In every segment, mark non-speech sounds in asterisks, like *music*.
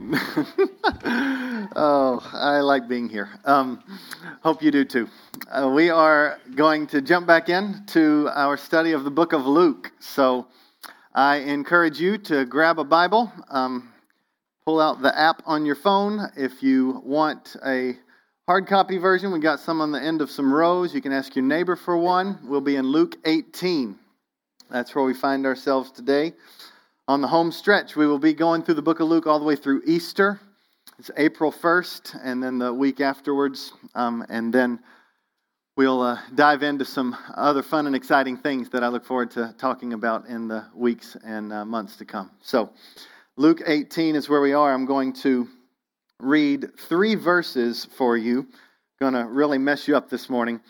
*laughs* oh, I like being here. Um, hope you do too. Uh, we are going to jump back in to our study of the book of Luke. So I encourage you to grab a Bible, um, pull out the app on your phone. If you want a hard copy version, we got some on the end of some rows. You can ask your neighbor for one. We'll be in Luke 18. That's where we find ourselves today. On the home stretch, we will be going through the book of Luke all the way through Easter. It's April 1st, and then the week afterwards. Um, and then we'll uh, dive into some other fun and exciting things that I look forward to talking about in the weeks and uh, months to come. So, Luke 18 is where we are. I'm going to read three verses for you. Going to really mess you up this morning.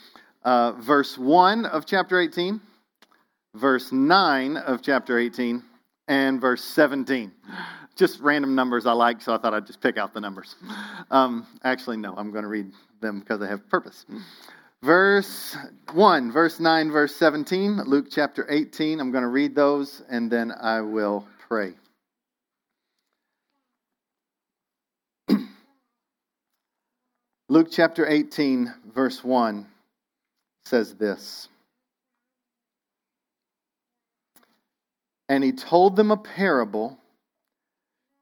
Uh, verse 1 of chapter 18, verse 9 of chapter 18 and verse 17. Just random numbers I like, so I thought I'd just pick out the numbers. Um, actually, no, I'm going to read them because they have purpose. Verse 1, verse 9, verse 17, Luke chapter 18. I'm going to read those and then I will pray. *clears throat* Luke chapter 18, verse 1 says this. And he told them a parable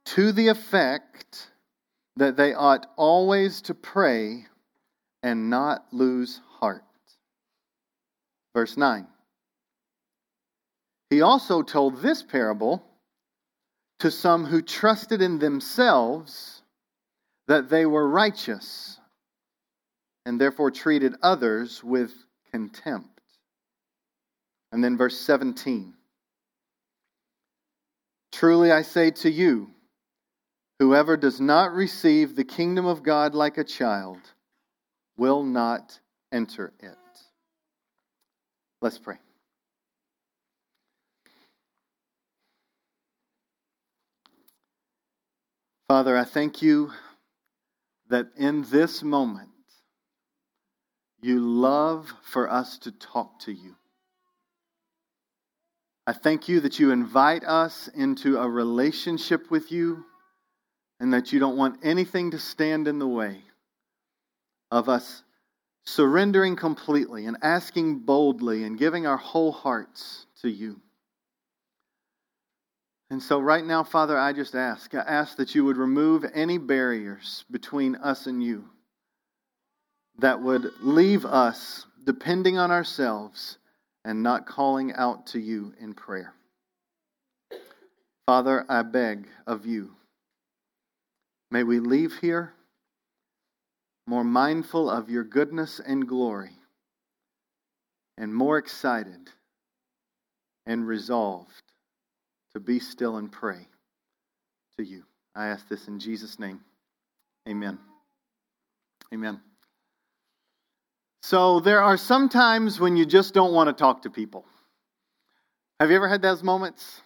to the effect that they ought always to pray and not lose heart. Verse 9. He also told this parable to some who trusted in themselves that they were righteous and therefore treated others with contempt. And then verse 17. Truly I say to you, whoever does not receive the kingdom of God like a child will not enter it. Let's pray. Father, I thank you that in this moment you love for us to talk to you. I thank you that you invite us into a relationship with you and that you don't want anything to stand in the way of us surrendering completely and asking boldly and giving our whole hearts to you. And so, right now, Father, I just ask, I ask that you would remove any barriers between us and you that would leave us depending on ourselves and not calling out to you in prayer. Father, I beg of you, may we leave here more mindful of your goodness and glory, and more excited and resolved to be still and pray to you. I ask this in Jesus' name. Amen. Amen. So there are some times when you just don't want to talk to people. Have you ever had those moments?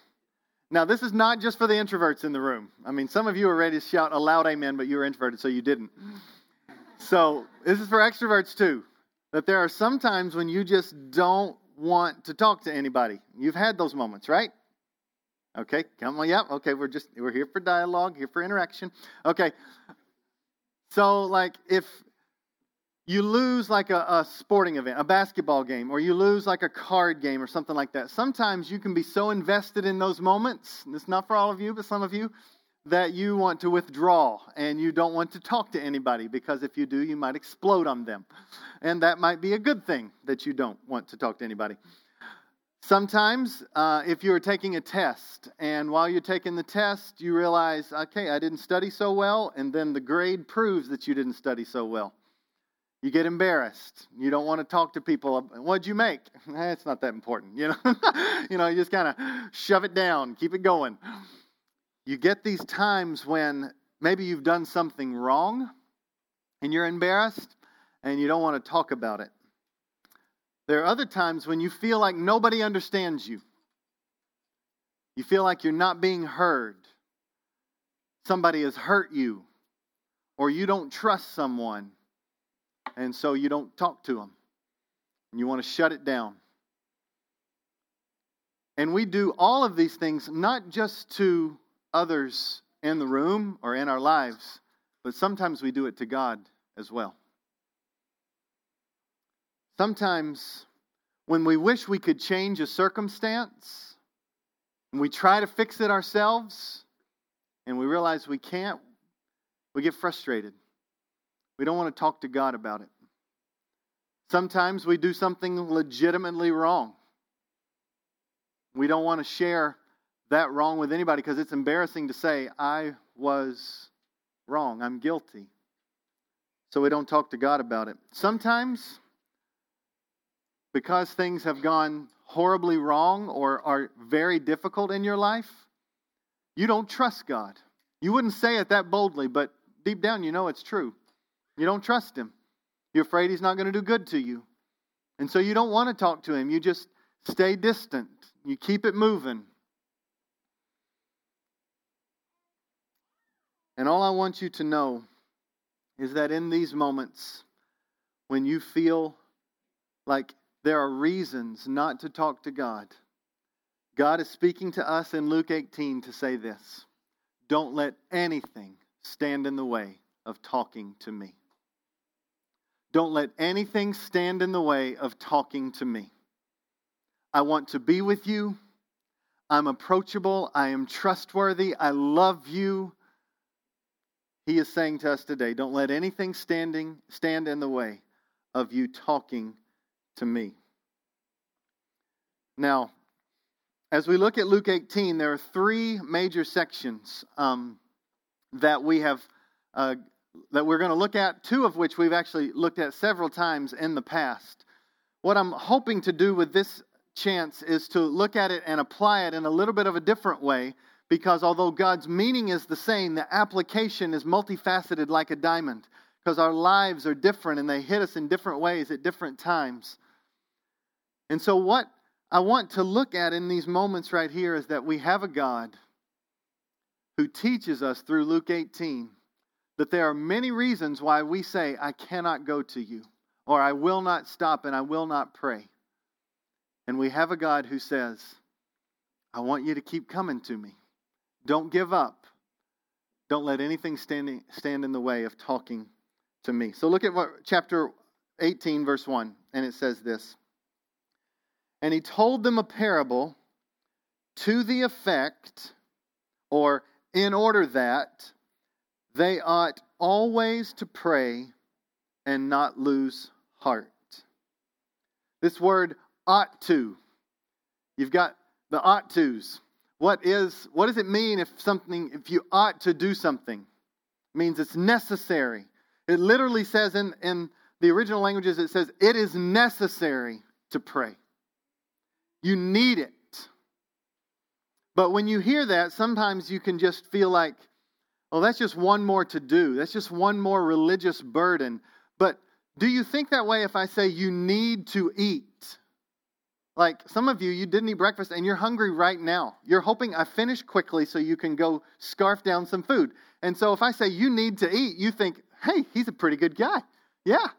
Now, this is not just for the introverts in the room. I mean, some of you are ready to shout a loud amen, but you were introverted, so you didn't. So, this is for extroverts too. That there are some times when you just don't want to talk to anybody. You've had those moments, right? Okay, come on, yeah, okay, we're just we're here for dialogue, here for interaction. Okay. So like if you lose like a, a, sporting event, a basketball game, or you lose like a card game or something like that. Sometimes you can be so invested in those moments, it's not for all of you, but some of you, that you want to withdraw and you don't want to talk to anybody because if you do, you might explode on them. And that might be a good thing that you don't want to talk to anybody. Sometimes, uh, if you're taking a test, and while you're taking the test, you realize, okay, I didn't study so well, and then the grade proves that you didn't study so well you get embarrassed. You don't want to talk to people. What'd you make? *laughs* Eh, it's not that important. You know, *laughs* you know, you just kind of shove it down, keep it going. You get these times when maybe you've done something wrong and you're embarrassed and you don't want to talk about it. There are other times when you feel like nobody understands you. You feel like you're not being heard. Somebody has hurt you, or you don't trust someone and so you don't talk to them. And you want to shut it down. And we do all of these things not just to others in the room or in our lives, but sometimes we do it to God as well. Sometimes when we wish we could change a circumstance and we try to fix it ourselves and we realize we can't, we get frustrated. We don't want to talk to God about it. Sometimes we do something legitimately wrong. We don't want to share that wrong with anybody because it's embarrassing to say, I was wrong, I'm guilty. So we don't talk to God about it. Sometimes, because things have gone horribly wrong or are very difficult in your life, you don't trust God. You wouldn't say it that boldly, but deep down you know it's true. You don't trust Him. You're afraid He's not going to do good to you. And so you don't want to talk to Him. You just stay distant. You keep it moving. And all I want you to know is that in these moments, when you feel like there are reasons not to talk to God, God is speaking to us in Luke 18 to say this Don't let anything stand in the way of talking to me. Don't let anything stand in the way of talking to me. I want to be with you. I'm approachable. I am trustworthy. I love you. He is saying to us today, don't let anything standing stand in the way of you talking to me. Now, as we look at Luke 18, there are three major sections um, that we have uh, that we're going to look at, two of which we've actually looked at several times in the past. What I'm hoping to do with this chance is to look at it and apply it in a little bit of a different way because although God's meaning is the same, the application is multifaceted like a diamond because our lives are different and they hit us in different ways at different times. And so, what I want to look at in these moments right here is that we have a God who teaches us through Luke 18 that there are many reasons why we say, I cannot go to you, or I will not stop and I will not pray. And we have a God who says, I want you to keep coming to me. Don't give up. Don't let anything standing, stand in the way of talking to me. So look at what chapter 18, verse 1, and it says this. And he told them a parable to the effect, or in order that they ought always to pray and not lose heart. This word ought to. You've got the ought tos. What is what does it mean if something if you ought to do something? It means it's necessary. It literally says in, in the original languages, it says it is necessary to pray. You need it. But when you hear that, sometimes you can just feel like, well, that's just one more to do. That's just one more religious burden. But do you think that way if I say you need to eat? Like some of you, you didn't eat breakfast and you're hungry right now. You're hoping I finish quickly so you can go scarf down some food. And so if I say you need to eat, you think, hey, he's a pretty good guy. Yeah,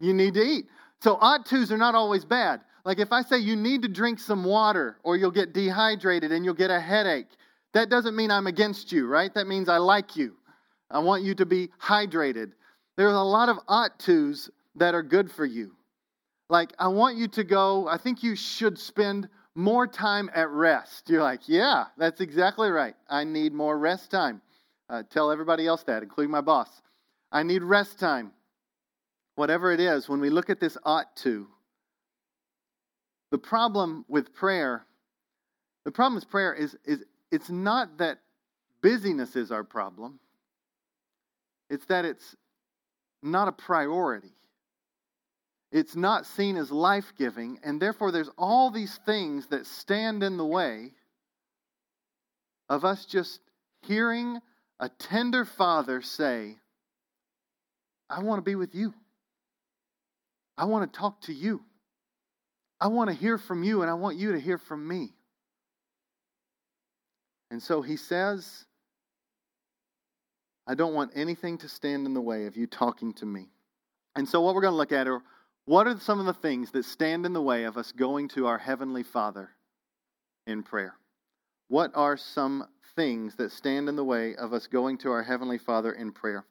you need to eat. So ought tos are not always bad. Like if I say you need to drink some water or you'll get dehydrated and you'll get a headache, that doesn't mean I'm against you, right? That means I like you. I want you to be hydrated. There's a lot of ought tos that are good for you. Like, I want you to go, I think you should spend more time at rest. You're like, yeah, that's exactly right. I need more rest time. Uh, tell everybody else that, including my boss. I need rest time. Whatever it is, when we look at this ought to, the problem with prayer, the problem with prayer is, is it's not that busyness is our problem, it's that it's not a priority. It's not seen as life giving, and therefore there's all these things that stand in the way of us just hearing a tender father say, I want to be with you. I want to talk to you. I want to hear from you, and I want you to hear from me. And so he says, I don't want anything to stand in the way of you talking to me. And so, what we're going to look at are what are some of the things that stand in the way of us going to our Heavenly Father in prayer? What are some things that stand in the way of us going to our Heavenly Father in prayer?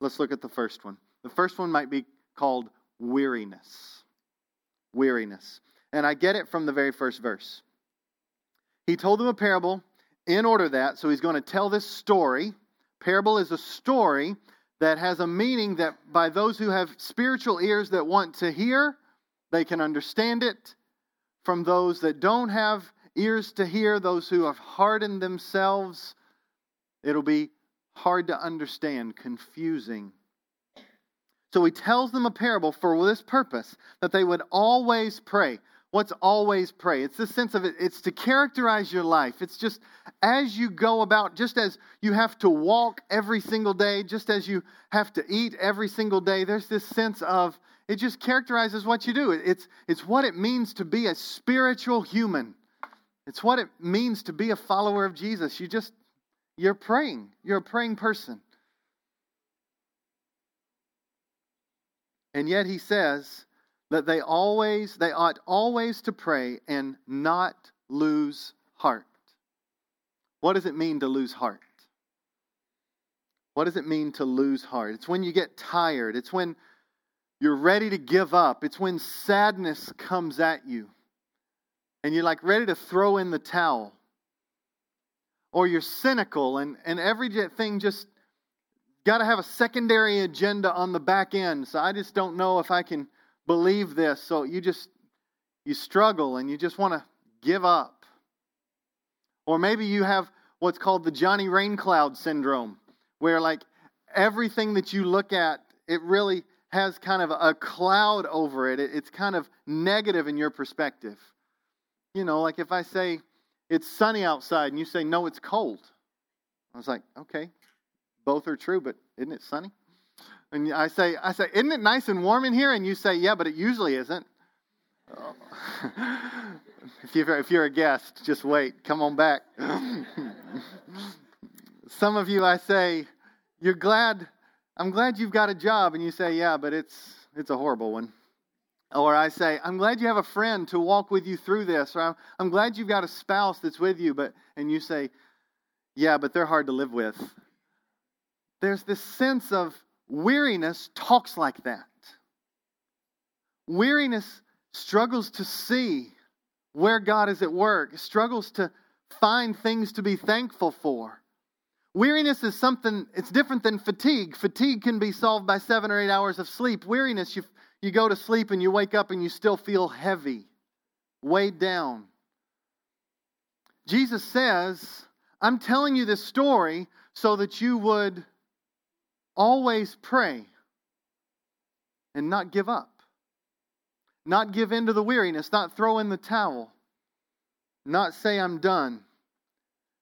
Let's look at the first one. The first one might be called weariness. Weariness. And I get it from the very first verse. He told them a parable in order that, so he's going to tell this story. Parable is a story that has a meaning that by those who have spiritual ears that want to hear, they can understand it. From those that don't have ears to hear, those who have hardened themselves, it'll be hard to understand, confusing. So he tells them a parable for this purpose that they would always pray. What's always pray? It's the sense of it, it's to characterize your life. It's just as you go about, just as you have to walk every single day, just as you have to eat every single day, there's this sense of it just characterizes what you do. It's, it's what it means to be a spiritual human. It's what it means to be a follower of Jesus. You just, you're praying. You're a praying person. And yet he says that they always they ought always to pray and not lose heart. What does it mean to lose heart? What does it mean to lose heart? It's when you get tired. It's when you're ready to give up. It's when sadness comes at you and you're like ready to throw in the towel. Or you're cynical and, and everything just got to have a secondary agenda on the back end. So I just don't know if I can believe this. So you just you struggle and you just want to give up. Or maybe you have what's called the Johnny Raincloud syndrome, where like everything that you look at, it really has kind of a cloud over it. It's kind of negative in your perspective. You know, like if I say it's sunny outside and you say no, it's cold. I was like, okay, both are true, but isn't it sunny? And I say, I say, isn't it nice and warm in here? And you say, yeah, but it usually isn't. *laughs* If, you're, if you're a guest, just wait. Come on back. *laughs* Some of you, I say, you're glad, I'm glad you've got a job. And you say, yeah, but it's, it's a horrible one. Or I say, I'm glad you have a friend to walk with you through this. Or I'm, I'm glad you've got a spouse that's with you. But, and you say, yeah, but they're hard to live with there's this sense of weariness talks like that. Weariness struggles to see where God is at work, struggles to find things to be thankful for. Weariness is something, it's different than fatigue. Fatigue can be solved by seven or eight hours of sleep. Weariness, you, you go to sleep and you wake up and you still feel heavy, weighed down. Jesus says, I'm telling you this story so that you would always pray and not give up, not give in to the weariness, not throw in the towel, not say, I'm done.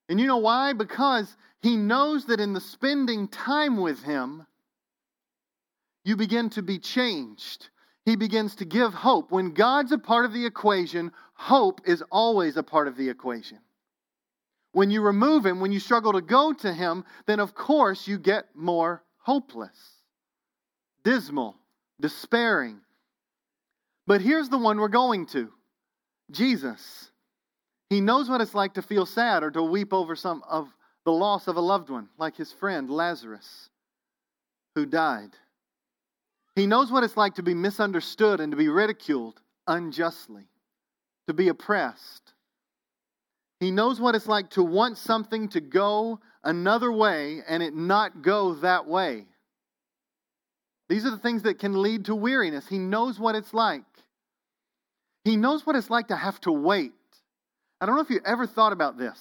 And you know why? Because he knows that in the spending time with him, you begin to be changed. He begins to give hope. When God's a part of the equation, hope is always a part of the equation. When you remove him, when you struggle to go to him, then of course you get more hopeless, dismal, despairing. But here's the one we're going to Jesus. He knows what it's like to feel sad or to weep over some of the loss of a loved one, like his friend Lazarus, who died. He knows what it's like to be misunderstood and to be ridiculed unjustly, to be oppressed. He knows what it's like to want something to go another way and it not go that way. These are the things that can lead to weariness. He knows what it's like. He knows what it's like to have to wait. I don't know if you ever thought about this.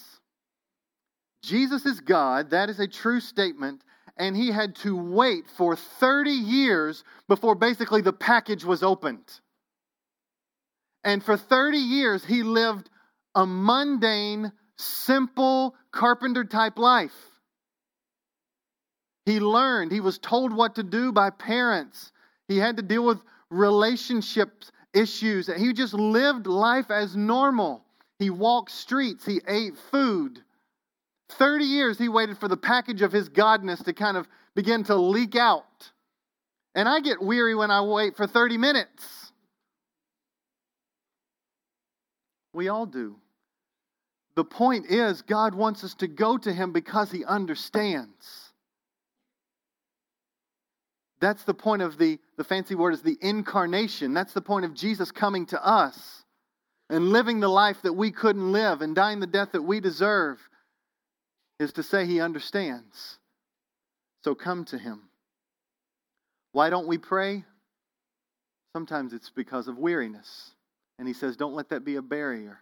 Jesus is God, that is a true statement, and he had to wait for 30 years before basically the package was opened. And for 30 years, he lived a mundane, simple carpenter type life. He learned, he was told what to do by parents. He had to deal with relationships issues. And He just lived life as normal. He walked streets, he ate food. 30 years he waited for the package of his godness to kind of begin to leak out. And I get weary when I wait for 30 minutes. We all do. The point is, God wants us to go to Him because He understands. That's the point of the, the fancy word is the incarnation. That's the point of Jesus coming to us and living the life that we couldn't live and dying the death that we deserve is to say He understands. So come to Him. Why don't we pray? Sometimes it's because of weariness. And He says, Don't let that be a barrier.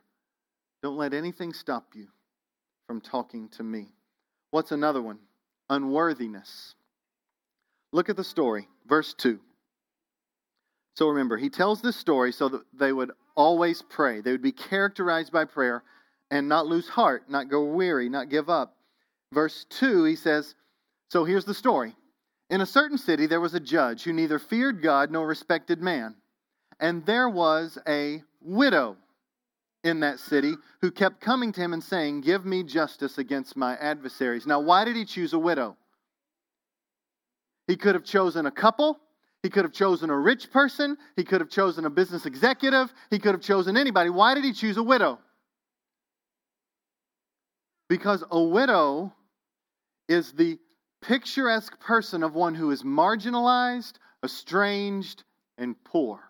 Don't let anything stop you from talking to me. What's another one? Unworthiness. Look at the story, verse 2. So remember, he tells this story so that they would always pray. They would be characterized by prayer and not lose heart, not go weary, not give up. Verse 2, he says, So here's the story. In a certain city, there was a judge who neither feared God nor respected man. And there was a widow in that city who kept coming to him and saying, Give me justice against my adversaries. Now, why did he choose a widow? He could have chosen a couple. He could have chosen a rich person. He could have chosen a business executive. He could have chosen anybody. Why did he choose a widow? Because a widow is the picturesque person of one who is marginalized, estranged, and poor.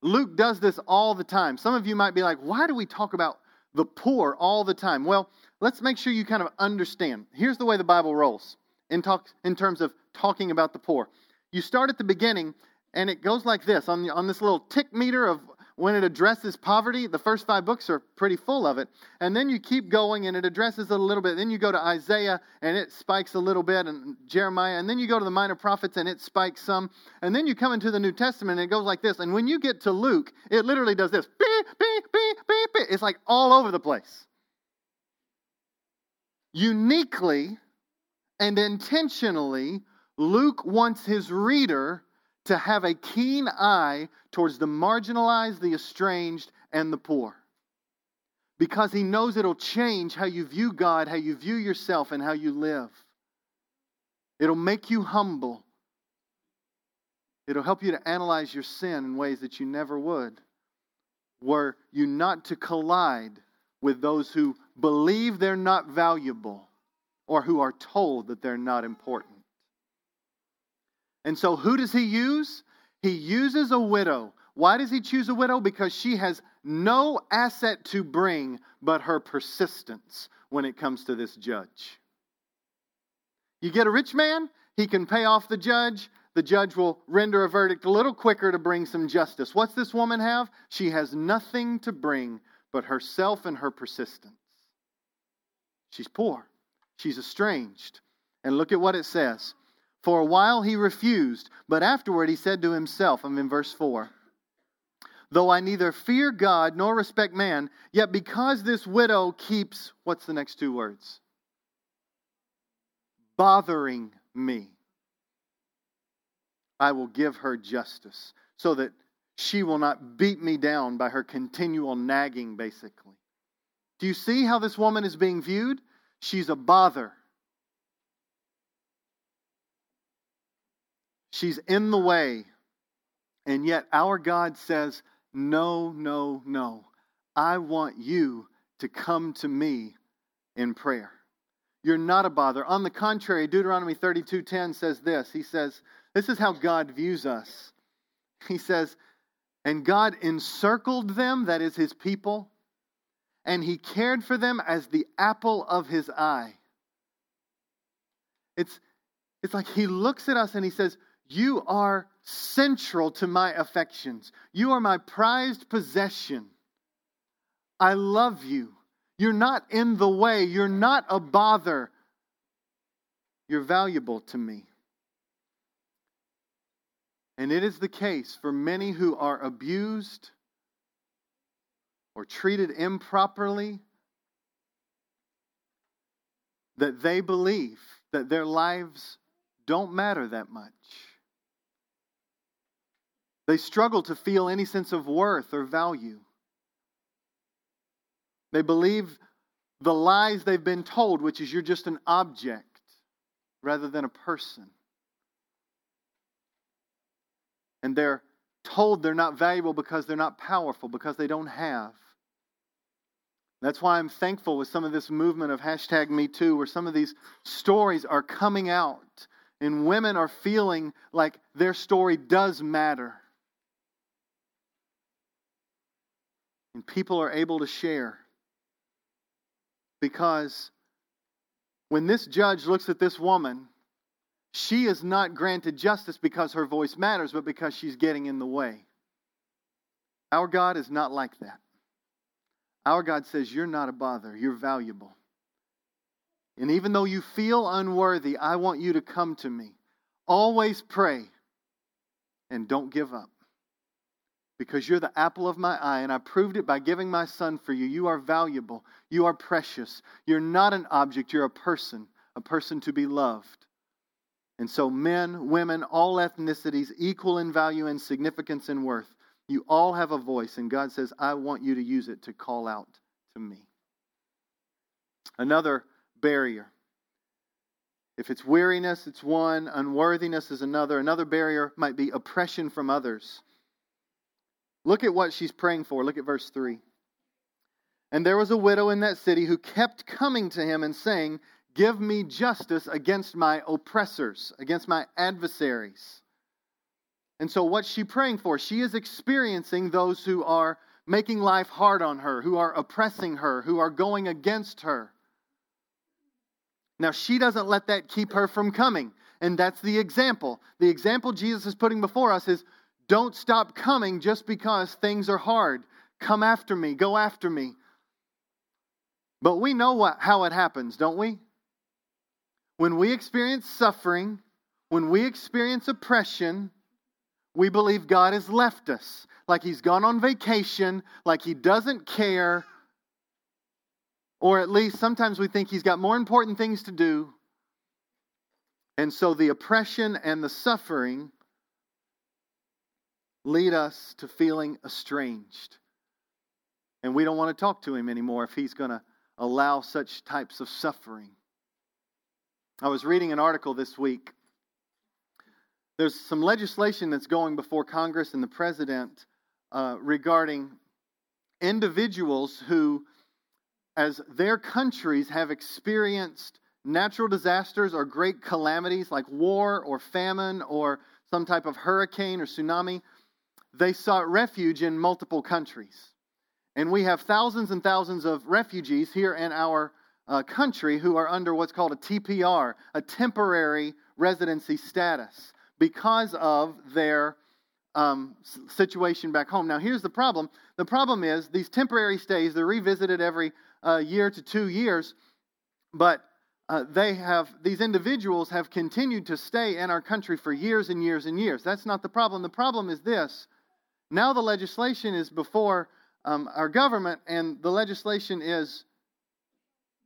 Luke does this all the time. Some of you might be like, why do we talk about the poor all the time? Well, let's make sure you kind of understand. Here's the way the Bible rolls in, talk, in terms of talking about the poor. You start at the beginning, and it goes like this on, on this little tick meter of when it addresses poverty, the first five books are pretty full of it. And then you keep going and it addresses it a little bit. Then you go to Isaiah and it spikes a little bit, and Jeremiah. And then you go to the minor prophets and it spikes some. And then you come into the New Testament and it goes like this. And when you get to Luke, it literally does this. Beep, beep, beep, beep, beep. It's like all over the place. Uniquely and intentionally, Luke wants his reader to have a keen eye towards the marginalized, the estranged, and the poor. Because he knows it'll change how you view God, how you view yourself, and how you live. It'll make you humble. It'll help you to analyze your sin in ways that you never would. Were you not to collide with those who believe they're not valuable or who are told that they're not important. And so, who does he use? He uses a widow. Why does he choose a widow? Because she has no asset to bring but her persistence when it comes to this judge. You get a rich man, he can pay off the judge. The judge will render a verdict a little quicker to bring some justice. What's this woman have? She has nothing to bring but herself and her persistence. She's poor, she's estranged. And look at what it says for a while he refused, but afterward he said to himself, I'm in verse 4 Though I neither fear God nor respect man, yet because this widow keeps, what's the next two words? Bothering me, I will give her justice so that she will not beat me down by her continual nagging, basically. Do you see how this woman is being viewed? She's a bother. She's in the way. And yet our God says, No, no, no. I want you to come to me in prayer. You're not a bother. On the contrary, Deuteronomy 32:10 says this. He says, this is how God views us. He says, and God encircled them, that is his people, and he cared for them as the apple of his eye. It's, it's like he looks at us and he says, you are central to my affections. You are my prized possession. I love you. You're not in the way. You're not a bother. You're valuable to me. And it is the case for many who are abused or treated improperly that they believe that their lives don't matter that much. They struggle to feel any sense of worth or value. They believe the lies they've been told, which is you're just an object rather than a person. And they're told they're not valuable because they're not powerful, because they don't have. That's why I'm thankful with some of this movement of hashtag Me Too, where some of these stories are coming out and women are feeling like their story does matter. And people are able to share. Because when this judge looks at this woman, she is not granted justice because her voice matters, but because she's getting in the way. Our God is not like that. Our God says, You're not a bother, you're valuable. And even though you feel unworthy, I want you to come to me. Always pray and don't give up. Because you're the apple of my eye, and I proved it by giving my son for you. You are valuable. You are precious. You're not an object, you're a person, a person to be loved. And so, men, women, all ethnicities, equal in value and significance and worth. You all have a voice, and God says, I want you to use it to call out to me. Another barrier. If it's weariness, it's one. Unworthiness is another. Another barrier might be oppression from others. Look at what she's praying for. Look at verse 3. And there was a widow in that city who kept coming to him and saying, Give me justice against my oppressors, against my adversaries. And so, what's she praying for? She is experiencing those who are making life hard on her, who are oppressing her, who are going against her. Now, she doesn't let that keep her from coming. And that's the example. The example Jesus is putting before us is don't stop coming just because things are hard. Come after me, go after me. But we know what, how it happens, don't we? When we experience suffering, when we experience oppression, we believe God has left us, like He's gone on vacation, like He doesn't care, or at least sometimes we think he's got more important things to do. And so the oppression and the suffering lead us to feeling estranged. And we don't want to talk to him anymore if he's going to allow such types of suffering. I was reading an article this week. There's some legislation that's going before Congress and the president uh, regarding individuals who as their countries have experienced natural disasters or great calamities like war or famine or some type of hurricane or tsunami, they sought refuge in multiple countries. And we have thousands and thousands of refugees here in our uh, country who are under what's called a TPR, a temporary residency status, because of their um, situation back home. Now, here's the problem the problem is these temporary stays, they're revisited every a year to two years, but uh, they have these individuals have continued to stay in our country for years and years and years. That's not the problem. The problem is this: now the legislation is before um, our government, and the legislation is: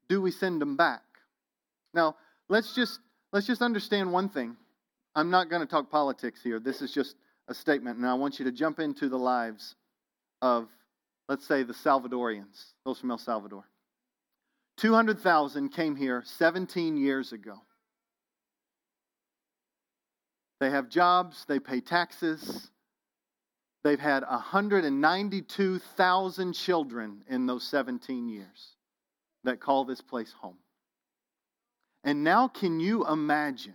do we send them back? Now let's just let's just understand one thing. I'm not going to talk politics here. This is just a statement, and I want you to jump into the lives of let's say the Salvadorians, those from El Salvador. 200,000 came here 17 years ago. They have jobs, they pay taxes. They've had 192,000 children in those 17 years that call this place home. And now, can you imagine?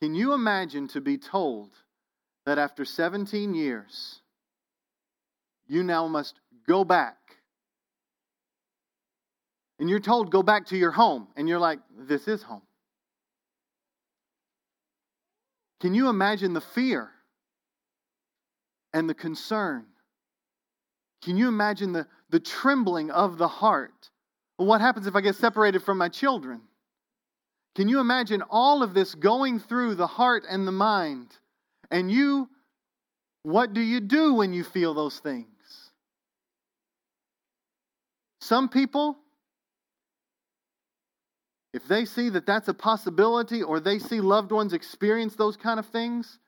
Can you imagine to be told that after 17 years, you now must go back. And you're told, go back to your home. And you're like, this is home. Can you imagine the fear and the concern? Can you imagine the, the trembling of the heart? What happens if I get separated from my children? Can you imagine all of this going through the heart and the mind? And you, what do you do when you feel those things? Some people, if they see that that's a possibility or they see loved ones experience those kind of things,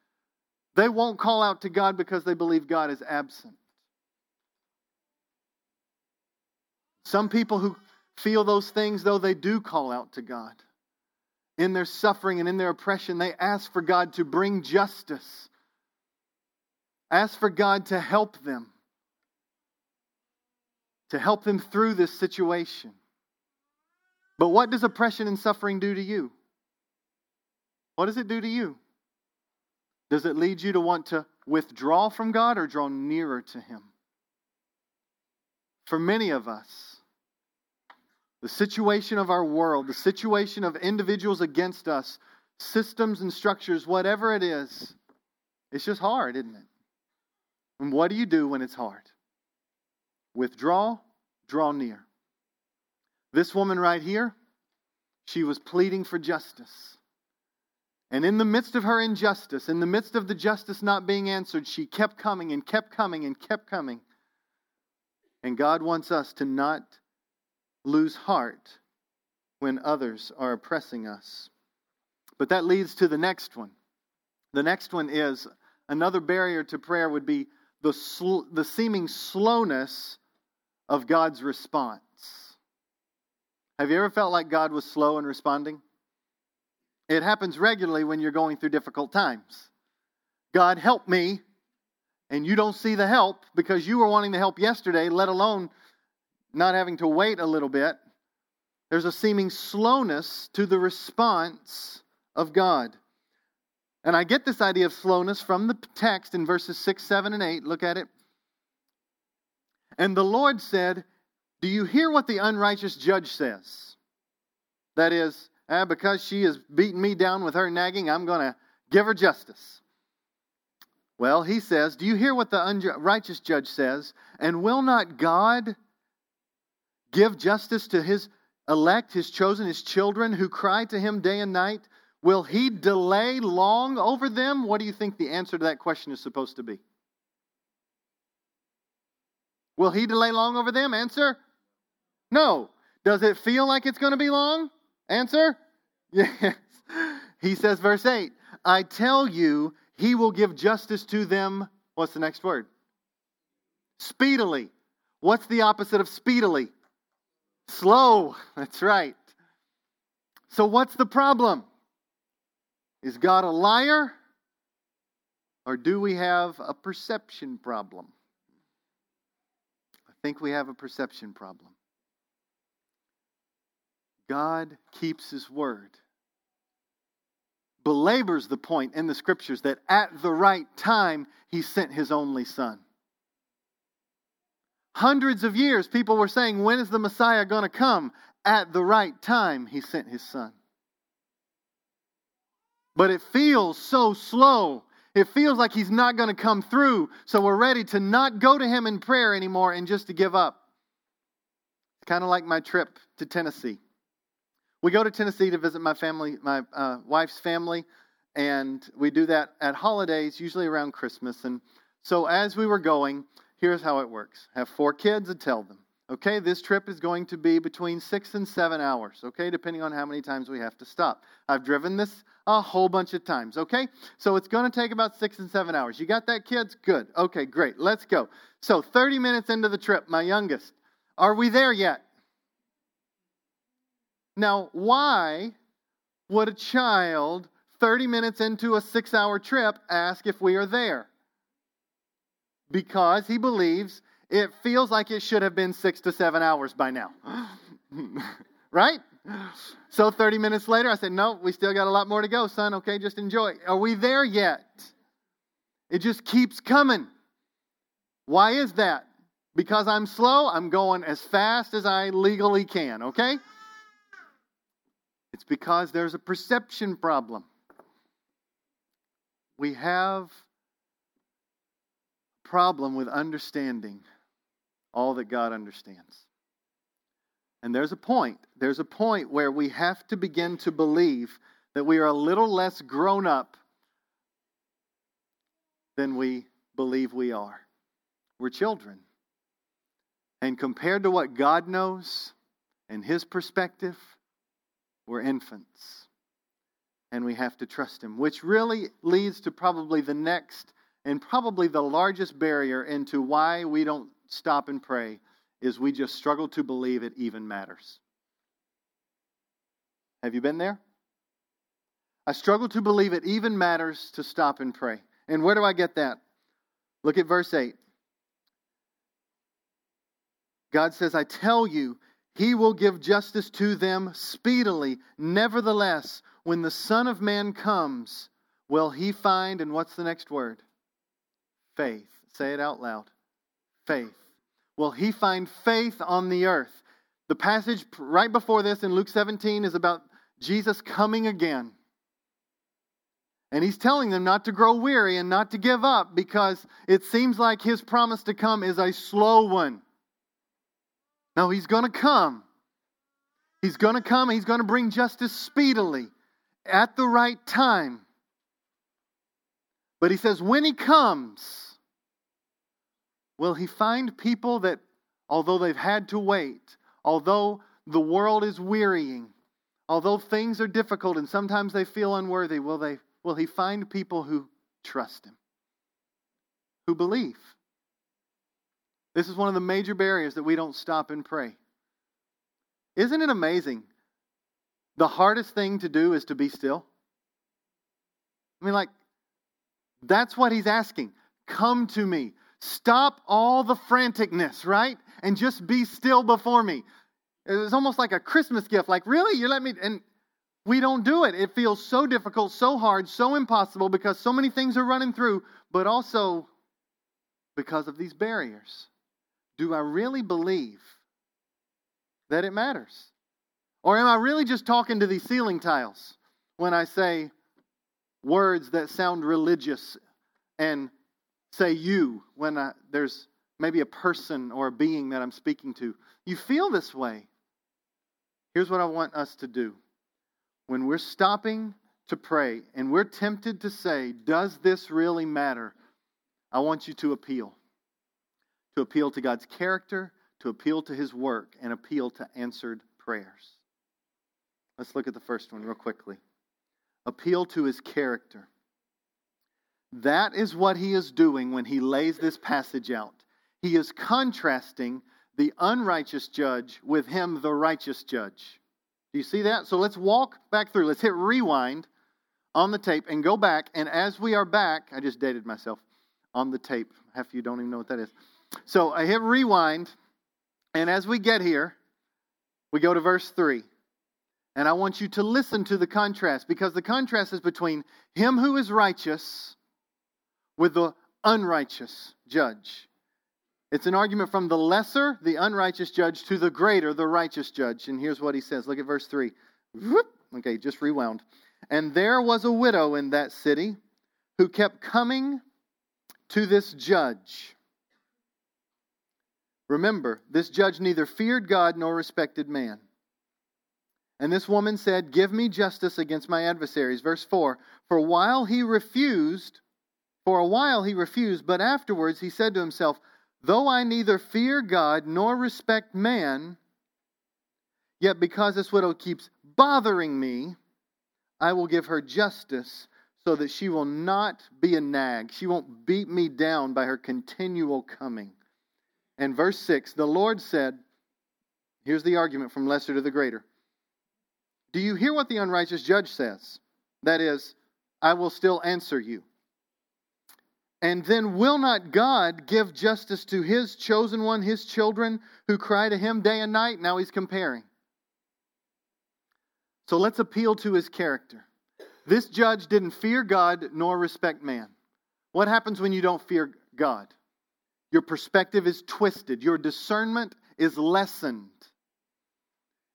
they won't call out to God because they believe God is absent. Some people who feel those things, though, they do call out to God. In their suffering and in their oppression, they ask for God to bring justice, ask for God to help them. to help them through this situation. But what does oppression and suffering do to you? What does it do to you? Does it lead you to want to withdraw from God or draw nearer to Him? For many of us, the situation of our world, the situation of individuals against us, systems and structures, whatever it is, it's just hard, isn't it? And what do you do when it's hard? Withdraw, draw near. This woman right here, she was pleading for justice. And in the midst of her injustice, in the midst of the justice not being answered, she kept coming and kept coming and kept coming. And God wants us to not lose heart when others are oppressing us. But that leads to the next one. The next one is another barrier to prayer would be the, sl- the seeming slowness of God's response. Have you ever felt like God was slow in responding? It happens regularly when you're going through difficult times. God, help me. And you don't see the help because you were wanting the help yesterday, let alone not having to wait a little bit. There's a seeming slowness to the response of God. And I get this idea of slowness from the text in verses 6, 7, and 8. Look at it. And the Lord said, Do you hear what the unrighteous judge says? That is, because she has beaten me down with her nagging, I'm going to give her justice. Well, he says, Do you hear what the unrighteous judge says? And will not God give justice to his elect, his chosen, his children who cry to him day and night? Will he delay long over them? What do you think the answer to that question is supposed to be? Will he delay long over them? Answer no. Does it feel like it's going to be long? Answer? *laughs* Yes. He says, verse 8, I tell you, he will give justice to them. What's the next word? Speedily. What's the opposite of speedily? Slow. *laughs* That's right. So, what's the problem? Is God a liar? Or do we have a perception problem? I think we have a perception problem. God keeps his word. Belabors the point in the scriptures that at the right time he sent his only son. Hundreds of years, people were saying, When is the Messiah going to come? At the right time, he sent his son. But it feels so slow. It feels like he's not going to come through. So we're ready to not go to him in prayer anymore and just to give up. It's kind of like my trip to Tennessee. We go to Tennessee to visit my family, my uh, wife's family, and we do that at holidays, usually around Christmas. And so as we were going, here's how it works have four kids and tell them, okay, this trip is going to be between six and seven hours, okay, depending on how many times we have to stop. I've driven this a whole bunch of times, okay? So it's going to take about six and seven hours. You got that, kids? Good. Okay, great. Let's go. So 30 minutes into the trip, my youngest, are we there yet? Now, why would a child 30 minutes into a six hour trip ask if we are there? Because he believes it feels like it should have been six to seven hours by now. *laughs* right? So 30 minutes later, I said, No, we still got a lot more to go, son. Okay, just enjoy. Are we there yet? It just keeps coming. Why is that? Because I'm slow, I'm going as fast as I legally can, okay? It's because there's a perception problem. We have a problem with understanding all that God understands. And there's a point. There's a point where we have to begin to believe that we are a little less grown up than we believe we are. We're children. And compared to what God knows and His perspective, we're infants. And we have to trust Him, which really leads to probably the next and probably the largest barrier into why we don't stop and pray is we just struggle to believe it even matters. Have you been there? I struggle to believe it even matters to stop and pray. And where do I get that? Look at verse 8. God says, I tell you, he will give justice to them speedily. Nevertheless, when the Son of Man comes, will he find, and what's the next word? Faith. Say it out loud. Faith. Will he find faith on the earth? The passage right before this in Luke 17 is about Jesus coming again. And he's telling them not to grow weary and not to give up because it seems like his promise to come is a slow one. No, he's going to come. He's going to come. He's going to bring justice speedily at the right time. But he says, when he comes, will he find people that, although they've had to wait, although the world is wearying, although things are difficult and sometimes they feel unworthy, will, they, will he find people who trust him, who believe? This is one of the major barriers that we don't stop and pray. Isn't it amazing? The hardest thing to do is to be still. I mean, like, that's what he's asking. Come to me. Stop all the franticness, right? And just be still before me. It was almost like a Christmas gift. Like, really? You let me. And we don't do it. It feels so difficult, so hard, so impossible because so many things are running through, but also because of these barriers. Do I really believe that it matters? Or am I really just talking to these ceiling tiles when I say words that sound religious and say you when I, there's maybe a person or a being that I'm speaking to? You feel this way. Here's what I want us to do. When we're stopping to pray and we're tempted to say, Does this really matter? I want you to appeal. To appeal to God's character, to appeal to His work, and appeal to answered prayers. Let's look at the first one real quickly. Appeal to His character. That is what He is doing when He lays this passage out. He is contrasting the unrighteous judge with him, the righteous judge. Do you see that? So let's walk back through. Let's hit rewind on the tape and go back. And as we are back, I just dated myself on the tape. Half of you don't even know what that is. So I hit rewind. And as we get here, we go to verse 3. And I want you to listen to the contrast because the contrast is between him who is righteous with the unrighteous judge. It's an argument from the lesser, the unrighteous judge, to the greater, the righteous judge. And here's what he says. Look at verse 3. Okay, just rewound. And there was a widow in that city who kept coming to this judge. Remember, this judge neither feared God nor respected man. And this woman said, Give me justice against my adversaries. Verse 4 For while he refused, for a while he refused, but afterwards he said to himself, Though I neither fear God nor respect man, yet because this widow keeps bothering me, I will give her justice so that she will not be a nag. She won't beat me down by her continual coming. And verse 6 the Lord said, Here's the argument from lesser to the greater. Do you hear what the unrighteous judge says? That is, I will still answer you. And then will not God give justice to his chosen one, his children, who cry to him day and night? Now he's comparing. So let's appeal to his character. This judge didn't fear God nor respect man. What happens when you don't fear God? Your perspective is twisted, your discernment is lessened.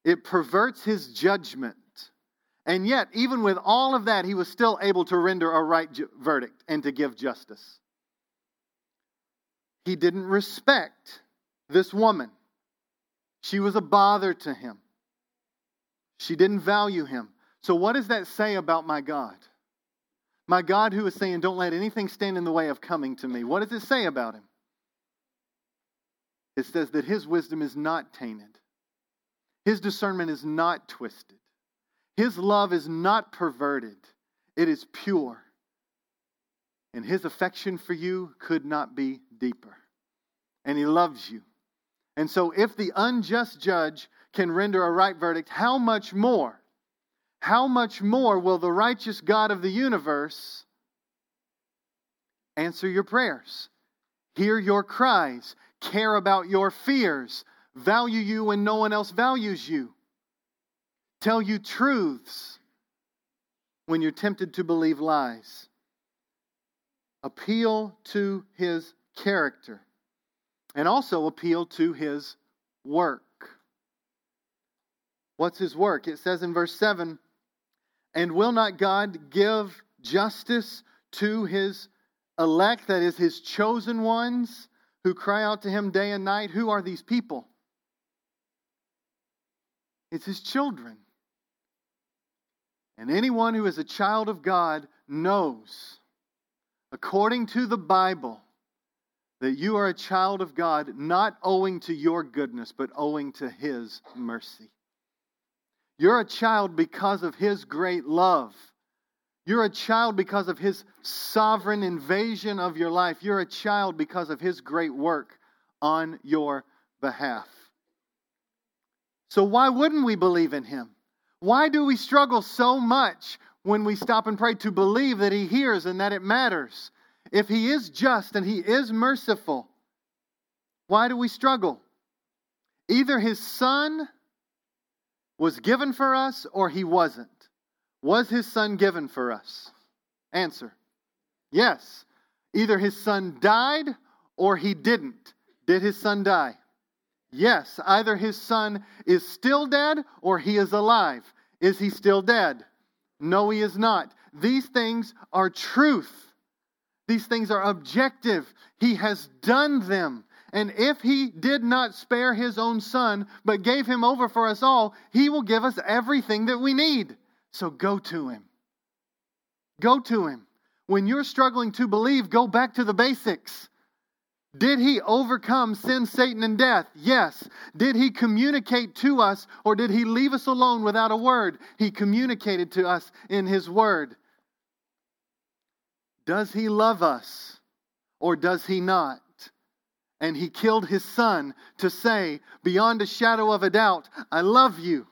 It perverts his judgment. And yet, even with all of that, he was still able to render a right ju- verdict and to give justice. He didn't respect this woman. She was a bother to him. She didn't value him. So, what does that say about my God? My God, who is saying, Don't let anything stand in the way of coming to me. What does it say about him? It says that his wisdom is not tainted, his discernment is not twisted. His love is not perverted, it is pure. And his affection for you could not be deeper. And he loves you. And so, if the unjust judge can render a right verdict, how much more? How much more will the righteous God of the universe answer your prayers, hear your cries, care about your fears, value you when no one else values you, tell you truths when you're tempted to believe lies. Appeal to his character and also appeal to his work. What's his work? It says in verse 7 And will not God give justice to his elect, that is, his chosen ones who cry out to him day and night? Who are these people? It's his children. And anyone who is a child of God knows, according to the Bible, that you are a child of God not owing to your goodness, but owing to his mercy. You're a child because of his great love. You're a child because of his sovereign invasion of your life. You're a child because of his great work on your behalf. So, why wouldn't we believe in him? Why do we struggle so much when we stop and pray to believe that he hears and that it matters? If he is just and he is merciful, why do we struggle? Either his son was given for us or he wasn't. Was his son given for us? Answer yes. Either his son died or he didn't. Did his son die? Yes, either his son is still dead or he is alive. Is he still dead? No, he is not. These things are truth. These things are objective. He has done them. And if he did not spare his own son, but gave him over for us all, he will give us everything that we need. So go to him. Go to him. When you're struggling to believe, go back to the basics. Did he overcome sin, Satan, and death? Yes. Did he communicate to us or did he leave us alone without a word? He communicated to us in his word. Does he love us or does he not? And he killed his son to say, beyond a shadow of a doubt, I love you.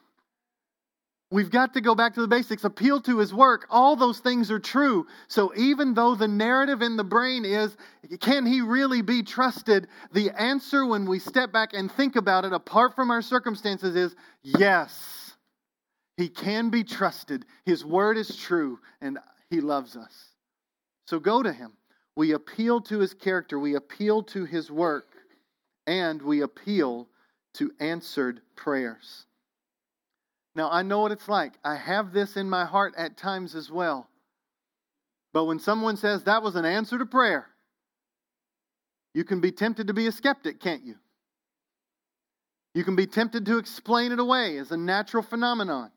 We've got to go back to the basics, appeal to his work. All those things are true. So even though the narrative in the brain is, can he really be trusted? The answer when we step back and think about it, apart from our circumstances, is yes. He can be trusted. His word is true, and he loves us. So go to him. We appeal to his character, we appeal to his work, and we appeal to answered prayers. Now, I know what it's like. I have this in my heart at times as well. But when someone says that was an answer to prayer, you can be tempted to be a skeptic, can't you? You can be tempted to explain it away as a natural phenomenon.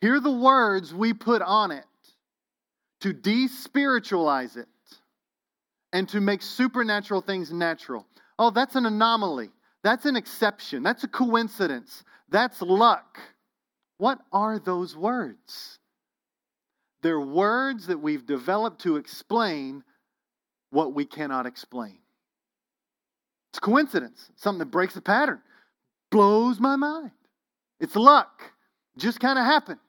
Hear the words we put on it to despiritualize it and to make supernatural things natural. Oh, that's an anomaly. That's an exception. That's a coincidence. That's luck. What are those words? They're words that we've developed to explain what we cannot explain. It's coincidence, something that breaks the pattern, blows my mind. It's luck. Just kind of happened.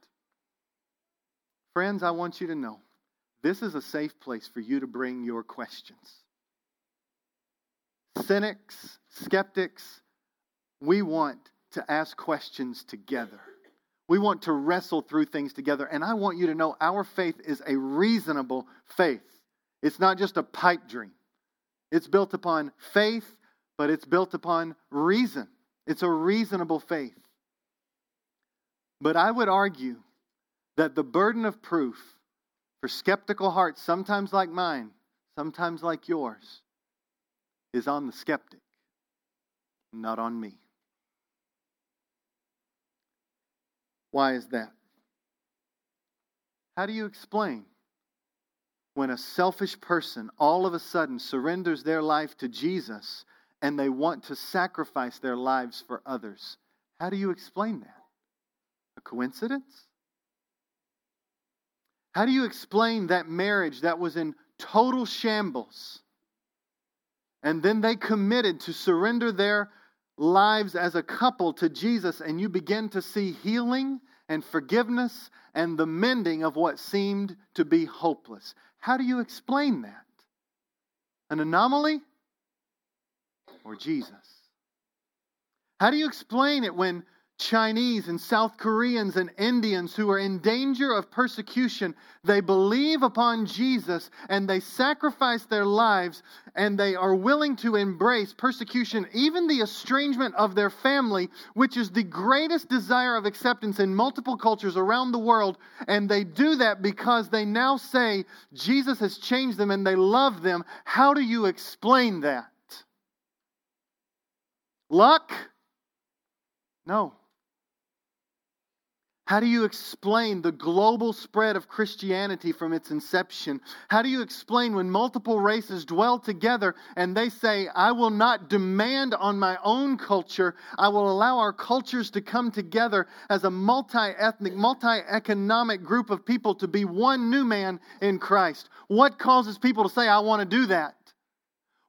Friends, I want you to know this is a safe place for you to bring your questions. Cynics, skeptics, we want to ask questions together. We want to wrestle through things together. And I want you to know our faith is a reasonable faith. It's not just a pipe dream. It's built upon faith, but it's built upon reason. It's a reasonable faith. But I would argue that the burden of proof for skeptical hearts, sometimes like mine, sometimes like yours, is on the skeptic, not on me. Why is that? How do you explain when a selfish person all of a sudden surrenders their life to Jesus and they want to sacrifice their lives for others? How do you explain that? A coincidence? How do you explain that marriage that was in total shambles? And then they committed to surrender their lives as a couple to Jesus and you begin to see healing and forgiveness and the mending of what seemed to be hopeless. How do you explain that? An anomaly or Jesus? How do you explain it when Chinese and South Koreans and Indians who are in danger of persecution, they believe upon Jesus and they sacrifice their lives and they are willing to embrace persecution, even the estrangement of their family, which is the greatest desire of acceptance in multiple cultures around the world. And they do that because they now say Jesus has changed them and they love them. How do you explain that? Luck? No. How do you explain the global spread of Christianity from its inception? How do you explain when multiple races dwell together and they say, I will not demand on my own culture, I will allow our cultures to come together as a multi ethnic, multi economic group of people to be one new man in Christ? What causes people to say, I want to do that?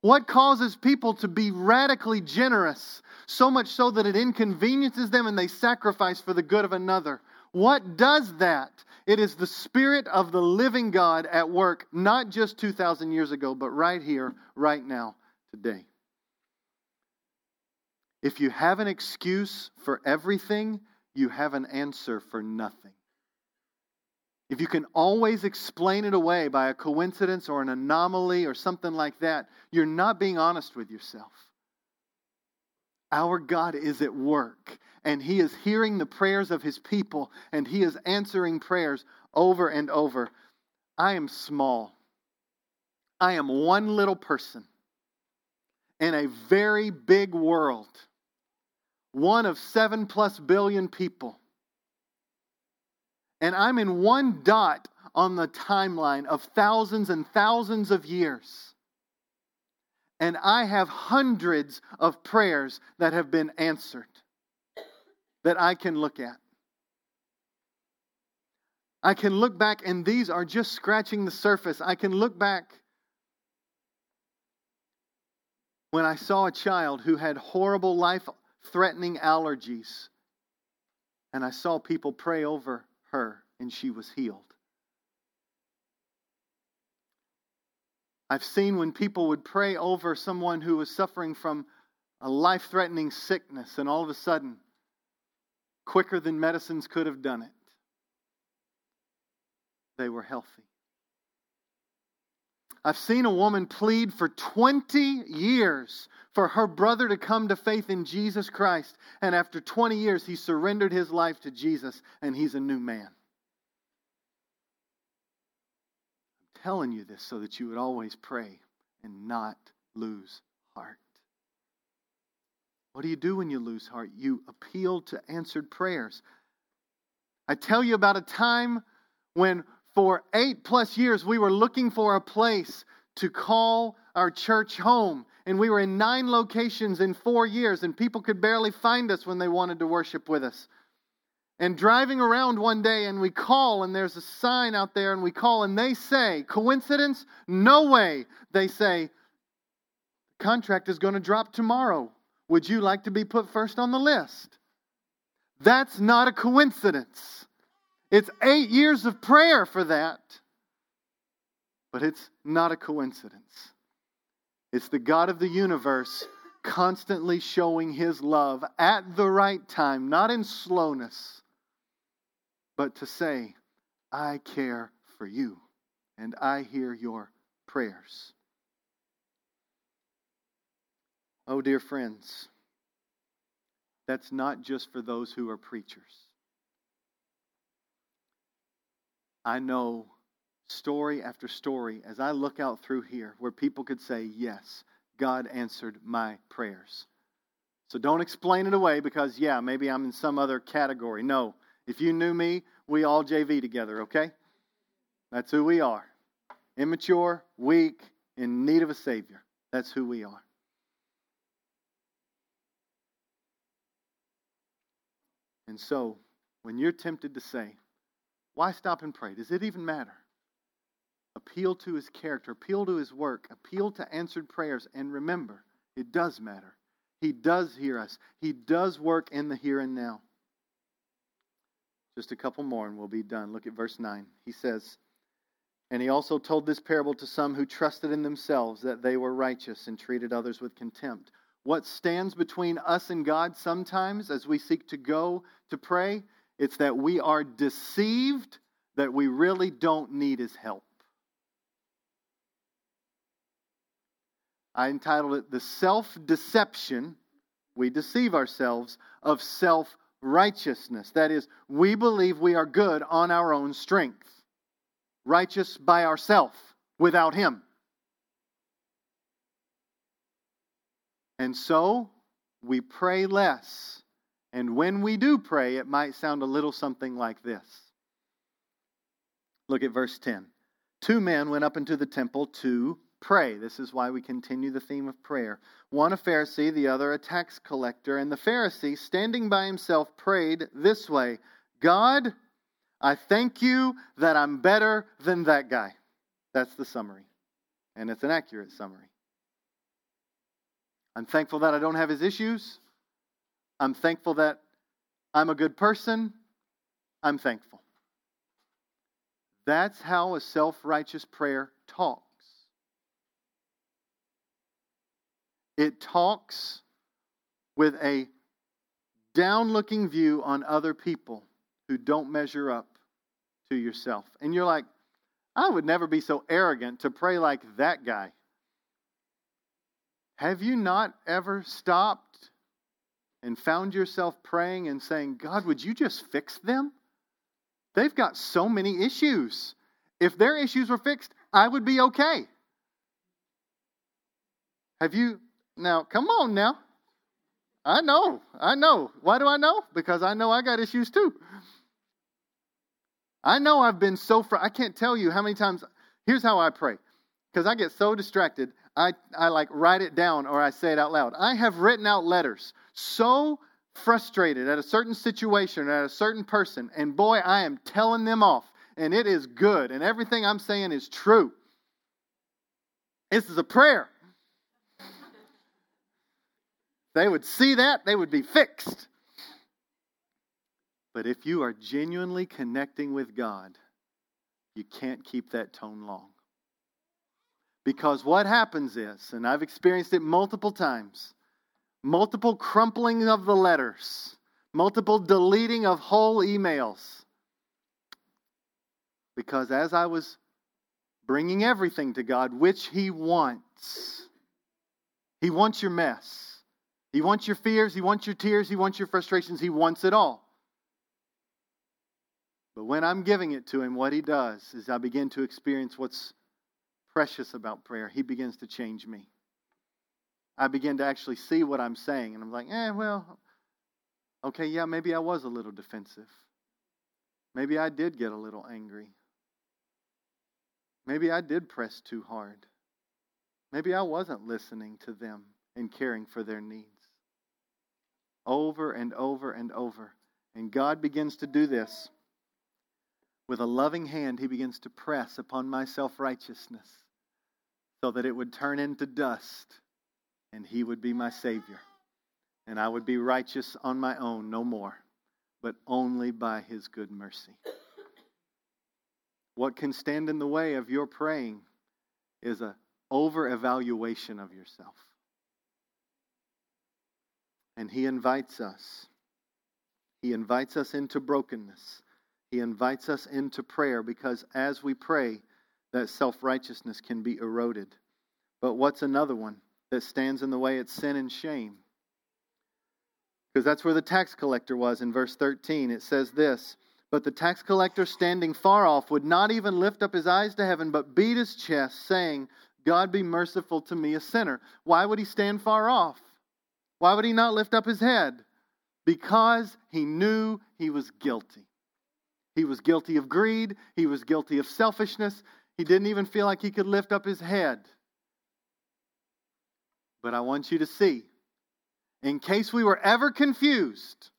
What causes people to be radically generous, so much so that it inconveniences them and they sacrifice for the good of another? What does that? It is the Spirit of the living God at work, not just 2,000 years ago, but right here, right now, today. If you have an excuse for everything, you have an answer for nothing. If you can always explain it away by a coincidence or an anomaly or something like that, you're not being honest with yourself. Our God is at work, and He is hearing the prayers of His people, and He is answering prayers over and over. I am small. I am one little person in a very big world, one of seven plus billion people. And I'm in one dot on the timeline of thousands and thousands of years. And I have hundreds of prayers that have been answered that I can look at. I can look back, and these are just scratching the surface. I can look back when I saw a child who had horrible life threatening allergies, and I saw people pray over her, and she was healed. I've seen when people would pray over someone who was suffering from a life threatening sickness, and all of a sudden, quicker than medicines could have done it, they were healthy. I've seen a woman plead for 20 years for her brother to come to faith in Jesus Christ. And after 20 years, he surrendered his life to Jesus and he's a new man. I'm telling you this so that you would always pray and not lose heart. What do you do when you lose heart? You appeal to answered prayers. I tell you about a time when for eight plus years, we were looking for a place to call our church home. And we were in nine locations in four years, and people could barely find us when they wanted to worship with us. And driving around one day, and we call, and there's a sign out there, and we call, and they say, Coincidence? No way. They say, Contract is going to drop tomorrow. Would you like to be put first on the list? That's not a coincidence. It's eight years of prayer for that. But it's not a coincidence. It's the God of the universe constantly showing his love at the right time, not in slowness, but to say, I care for you and I hear your prayers. Oh, dear friends, that's not just for those who are preachers. I know story after story as I look out through here where people could say, Yes, God answered my prayers. So don't explain it away because, yeah, maybe I'm in some other category. No, if you knew me, we all JV together, okay? That's who we are. Immature, weak, in need of a Savior. That's who we are. And so, when you're tempted to say, why stop and pray? Does it even matter? Appeal to his character, appeal to his work, appeal to answered prayers, and remember, it does matter. He does hear us, he does work in the here and now. Just a couple more and we'll be done. Look at verse 9. He says, And he also told this parable to some who trusted in themselves that they were righteous and treated others with contempt. what stands between us and God sometimes as we seek to go to pray? It's that we are deceived that we really don't need His help. I entitled it The Self Deception, we deceive ourselves, of self righteousness. That is, we believe we are good on our own strength, righteous by ourselves, without Him. And so we pray less. And when we do pray, it might sound a little something like this. Look at verse 10. Two men went up into the temple to pray. This is why we continue the theme of prayer. One a Pharisee, the other a tax collector. And the Pharisee, standing by himself, prayed this way God, I thank you that I'm better than that guy. That's the summary. And it's an accurate summary. I'm thankful that I don't have his issues. I'm thankful that I'm a good person. I'm thankful. That's how a self righteous prayer talks. It talks with a down looking view on other people who don't measure up to yourself. And you're like, I would never be so arrogant to pray like that guy. Have you not ever stopped and found yourself praying and saying, God, would you just fix them? They've got so many issues. If their issues were fixed, I would be okay. Have you, now, come on now. I know, I know. Why do I know? Because I know I got issues too. I know I've been so, fr- I can't tell you how many times, here's how I pray. Because I get so distracted I, I like write it down or I say it out loud. I have written out letters so frustrated at a certain situation, at a certain person, and boy, I am telling them off, and it is good, and everything I'm saying is true. This is a prayer. They would see that, they would be fixed. But if you are genuinely connecting with God, you can't keep that tone long. Because what happens is, and I've experienced it multiple times, multiple crumpling of the letters, multiple deleting of whole emails. Because as I was bringing everything to God, which He wants, He wants your mess. He wants your fears, He wants your tears, He wants your frustrations, He wants it all. But when I'm giving it to Him, what He does is I begin to experience what's precious about prayer, He begins to change me. I begin to actually see what I'm saying, and I'm like, eh, well, okay, yeah, maybe I was a little defensive. Maybe I did get a little angry. Maybe I did press too hard. Maybe I wasn't listening to them and caring for their needs. Over and over and over. And God begins to do this. With a loving hand, He begins to press upon my self righteousness so that it would turn into dust and he would be my Savior. And I would be righteous on my own no more, but only by his good mercy. What can stand in the way of your praying is a over evaluation of yourself. And he invites us. He invites us into brokenness. He invites us into prayer because as we pray, that self righteousness can be eroded. But what's another one that stands in the way? It's sin and shame. Because that's where the tax collector was in verse 13. It says this But the tax collector, standing far off, would not even lift up his eyes to heaven, but beat his chest, saying, God be merciful to me, a sinner. Why would he stand far off? Why would he not lift up his head? Because he knew he was guilty. He was guilty of greed. He was guilty of selfishness. He didn't even feel like he could lift up his head. But I want you to see, in case we were ever confused,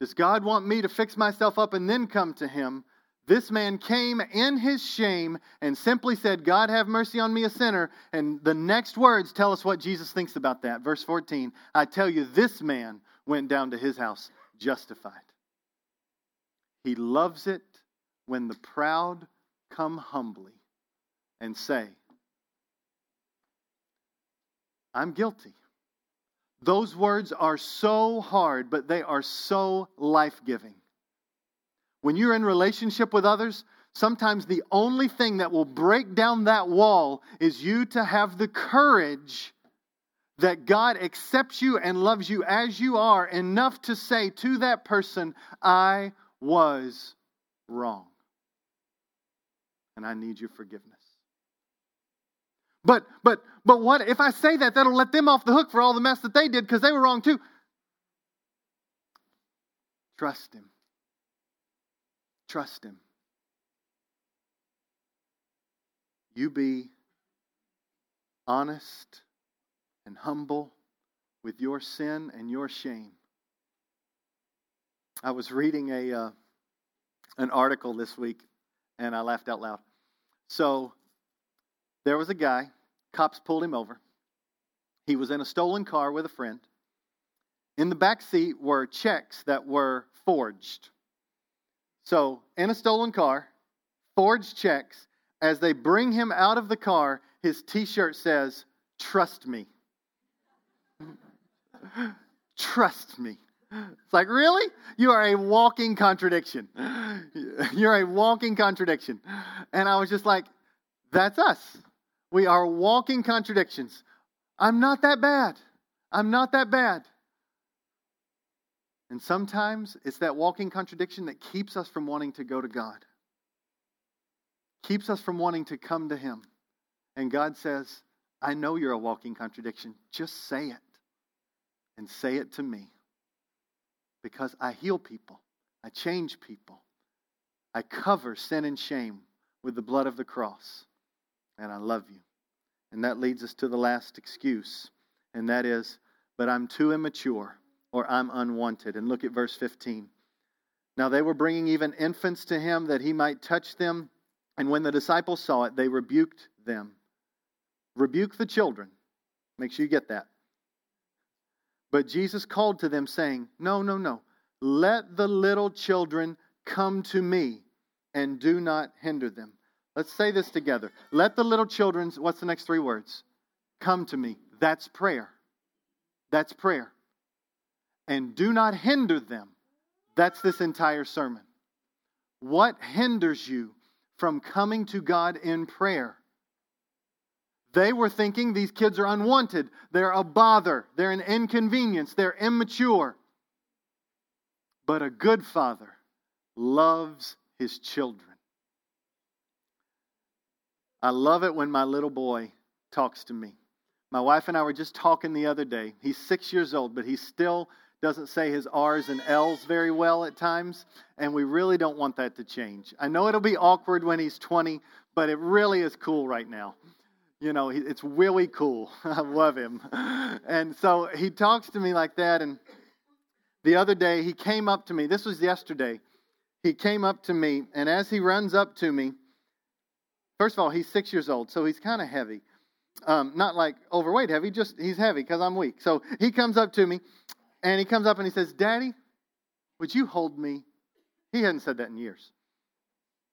does God want me to fix myself up and then come to him? This man came in his shame and simply said, God have mercy on me, a sinner. And the next words tell us what Jesus thinks about that. Verse 14 I tell you, this man went down to his house justified. He loves it when the proud come humbly and say, I'm guilty. Those words are so hard, but they are so life giving. When you're in relationship with others, sometimes the only thing that will break down that wall is you to have the courage that God accepts you and loves you as you are enough to say to that person, I was wrong. And I need your forgiveness. But but but what if I say that that'll let them off the hook for all the mess that they did because they were wrong too. Trust him. Trust him. You be honest and humble with your sin and your shame. I was reading a uh, an article this week and I laughed out loud. So there was a guy, cops pulled him over. He was in a stolen car with a friend. In the back seat were checks that were forged. So, in a stolen car, forged checks. As they bring him out of the car, his t shirt says, Trust me. *laughs* Trust me. It's like, really? You are a walking contradiction. You're a walking contradiction. And I was just like, that's us. We are walking contradictions. I'm not that bad. I'm not that bad. And sometimes it's that walking contradiction that keeps us from wanting to go to God, keeps us from wanting to come to Him. And God says, I know you're a walking contradiction. Just say it. And say it to me because I heal people, I change people, I cover sin and shame with the blood of the cross, and I love you. And that leads us to the last excuse, and that is, but I'm too immature or I'm unwanted. And look at verse 15. Now they were bringing even infants to him that he might touch them. And when the disciples saw it, they rebuked them. Rebuke the children. Make sure you get that. But Jesus called to them, saying, No, no, no. Let the little children come to me and do not hinder them. Let's say this together. Let the little children, what's the next three words? Come to me. That's prayer. That's prayer. And do not hinder them. That's this entire sermon. What hinders you from coming to God in prayer? They were thinking these kids are unwanted. They're a bother. They're an inconvenience. They're immature. But a good father loves his children. I love it when my little boy talks to me. My wife and I were just talking the other day. He's six years old, but he's still doesn't say his R's and L's very well at times, and we really don't want that to change. I know it'll be awkward when he's 20, but it really is cool right now you know, it's really cool. *laughs* I love him. And so he talks to me like that. And the other day, he came up to me. This was yesterday. He came up to me, and as he runs up to me, first of all, he's six years old, so he's kind of heavy. Um, not like overweight heavy, just he's heavy because I'm weak. So he comes up to me, and he comes up and he says, Daddy, would you hold me? He hadn't said that in years.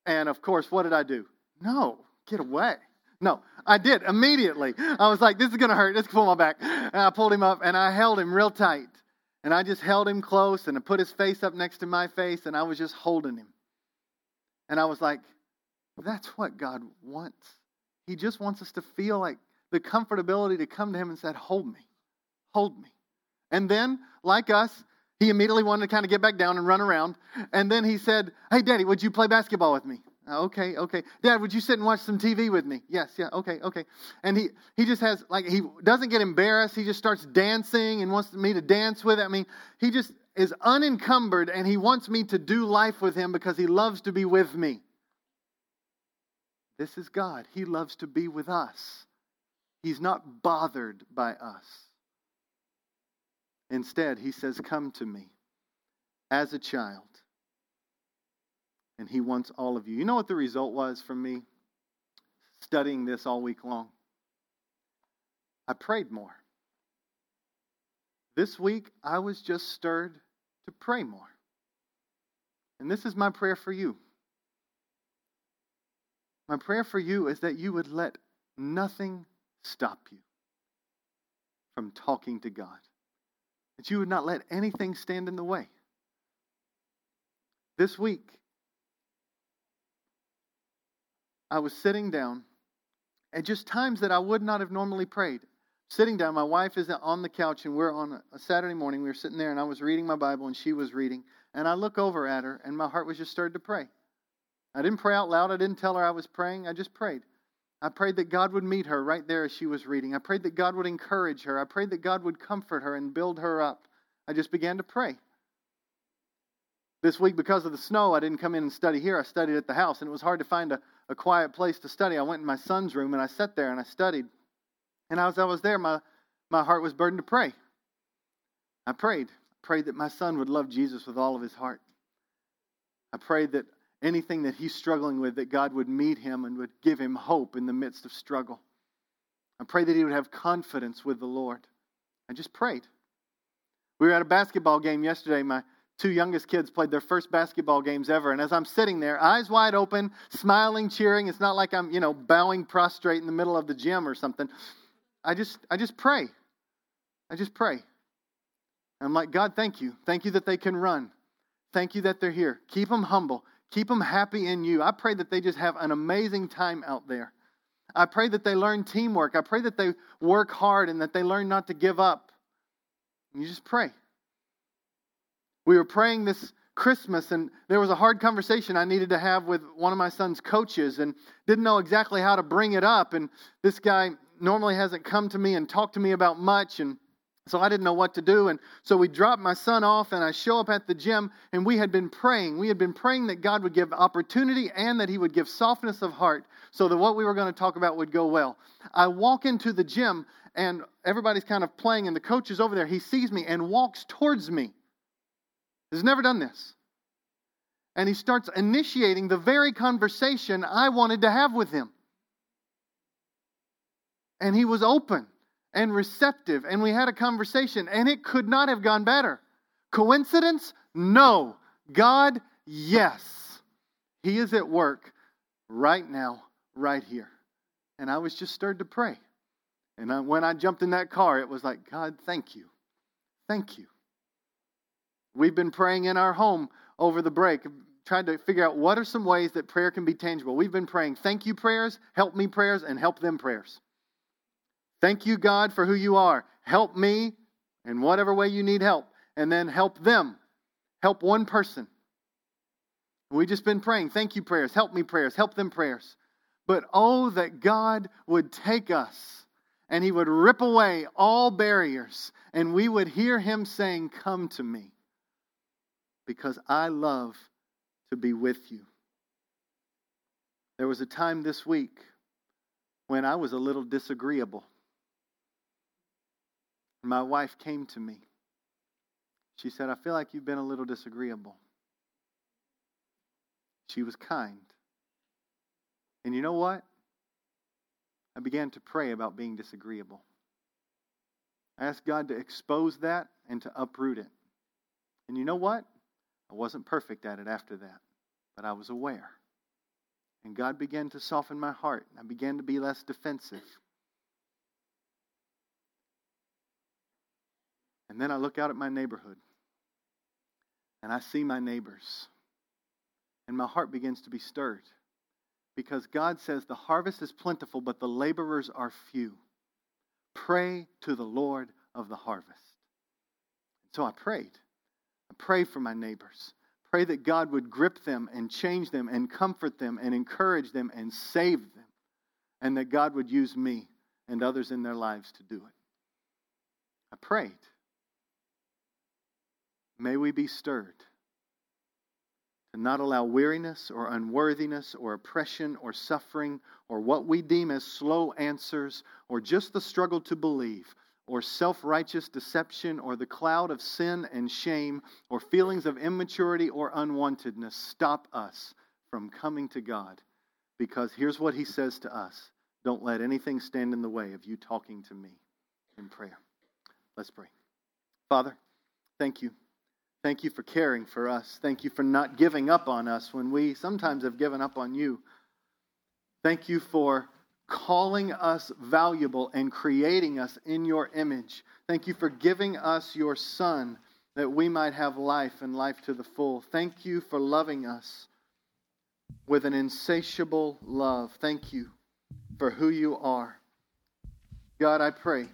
And of course, what did I do? No, get away. No, I did immediately. I was like, this is going to hurt. Let's pull my back. And I pulled him up and I held him real tight. And I just held him close and I put his face up next to my face and I was just holding him. And I was like, that's what God wants. He just wants us to feel like the comfortability to come to him and say, hold me, hold me. And then, like us, he immediately wanted to kind of get back down and run around. And then he said, Hey, Daddy, would you play basketball with me? Uh, okay, okay. Dad, would you sit and watch some TV with me? Yes, yeah, okay, okay. And he, he just has, like, he doesn't get embarrassed. He just starts dancing and wants me to dance with it. I mean, he just is unencumbered and he wants me to do life with him because he loves to be with me. This is God. He loves to be with us. He's not bothered by us. Instead, he says, Come to me as a child and He wants all of you. You know what the result was for me studying this all week long? I prayed more. This week, I was just stirred to pray more. And this is my prayer for you. My prayer for you is that you would let nothing stop you from talking to God. That you would not let anything stand in the way. This week, I was sitting down at just times that I would not have normally prayed. Sitting down, my wife is on the couch, and we're on a Saturday morning. We were sitting there, and I was reading my Bible, and she was reading. And I look over at her, and my heart was just stirred to pray. I didn't pray out loud. I didn't tell her I was praying. I just prayed. I prayed that God would meet her right there as she was reading. I prayed that God would encourage her. I prayed that God would comfort her and build her up. I just began to pray. This week, because of the snow, I didn't come in and study here. I studied at the house, and it was hard to find a, a quiet place to study. I went in my son's room and I sat there and I studied. And as I was there, my, my heart was burdened to pray. I prayed. I prayed that my son would love Jesus with all of his heart. I prayed that anything that he's struggling with, that God would meet him and would give him hope in the midst of struggle. I pray that he would have confidence with the Lord. I just prayed. We were at a basketball game yesterday. My two youngest kids played their first basketball games ever. And as I'm sitting there, eyes wide open, smiling, cheering, it's not like I'm, you know, bowing prostrate in the middle of the gym or something. I just I just pray. I just pray. I'm like, God, thank you. Thank you that they can run. Thank you that they're here. Keep them humble. Keep them happy in you. I pray that they just have an amazing time out there. I pray that they learn teamwork. I pray that they work hard and that they learn not to give up. And you just pray. We were praying this Christmas, and there was a hard conversation I needed to have with one of my son's coaches and didn't know exactly how to bring it up. And this guy normally hasn't come to me and talked to me about much. And so I didn't know what to do. And so we dropped my son off, and I show up at the gym, and we had been praying. We had been praying that God would give opportunity and that He would give softness of heart so that what we were going to talk about would go well. I walk into the gym, and everybody's kind of playing, and the coach is over there. He sees me and walks towards me. He's never done this. And he starts initiating the very conversation I wanted to have with him. And he was open and receptive, and we had a conversation, and it could not have gone better. Coincidence? No. God, yes. He is at work right now, right here. And I was just stirred to pray. And I, when I jumped in that car, it was like, God, thank you. Thank you. We've been praying in our home over the break, trying to figure out what are some ways that prayer can be tangible. We've been praying thank you prayers, help me prayers, and help them prayers. Thank you, God, for who you are. Help me in whatever way you need help, and then help them. Help one person. We've just been praying, thank you prayers, help me prayers, help them prayers. But oh, that God would take us and He would rip away all barriers, and we would hear Him saying, Come to me, because I love to be with you. There was a time this week when I was a little disagreeable. My wife came to me. She said, I feel like you've been a little disagreeable. She was kind. And you know what? I began to pray about being disagreeable. I asked God to expose that and to uproot it. And you know what? I wasn't perfect at it after that, but I was aware. And God began to soften my heart. I began to be less defensive. And then I look out at my neighborhood and I see my neighbors. And my heart begins to be stirred because God says the harvest is plentiful, but the laborers are few. Pray to the Lord of the harvest. So I prayed. I prayed for my neighbors. Pray that God would grip them and change them and comfort them and encourage them and save them. And that God would use me and others in their lives to do it. I prayed. May we be stirred to not allow weariness or unworthiness or oppression or suffering or what we deem as slow answers or just the struggle to believe or self righteous deception or the cloud of sin and shame or feelings of immaturity or unwantedness stop us from coming to God. Because here's what he says to us don't let anything stand in the way of you talking to me in prayer. Let's pray. Father, thank you. Thank you for caring for us. Thank you for not giving up on us when we sometimes have given up on you. Thank you for calling us valuable and creating us in your image. Thank you for giving us your Son that we might have life and life to the full. Thank you for loving us with an insatiable love. Thank you for who you are. God, I pray.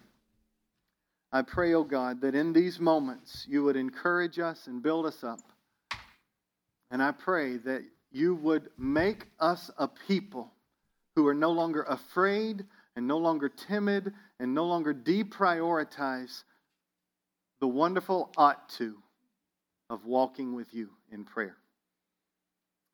I pray, oh God, that in these moments you would encourage us and build us up. And I pray that you would make us a people who are no longer afraid and no longer timid and no longer deprioritize the wonderful ought to of walking with you in prayer.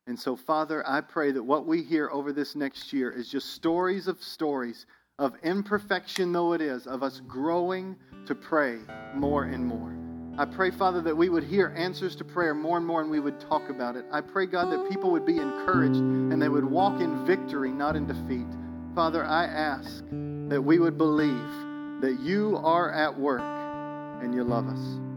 And so, Father, I pray that what we hear over this next year is just stories of stories of imperfection, though it is, of us growing to pray more and more. I pray, Father, that we would hear answers to prayer more and more and we would talk about it. I pray, God, that people would be encouraged and they would walk in victory, not in defeat. Father, I ask that we would believe that you are at work and you love us.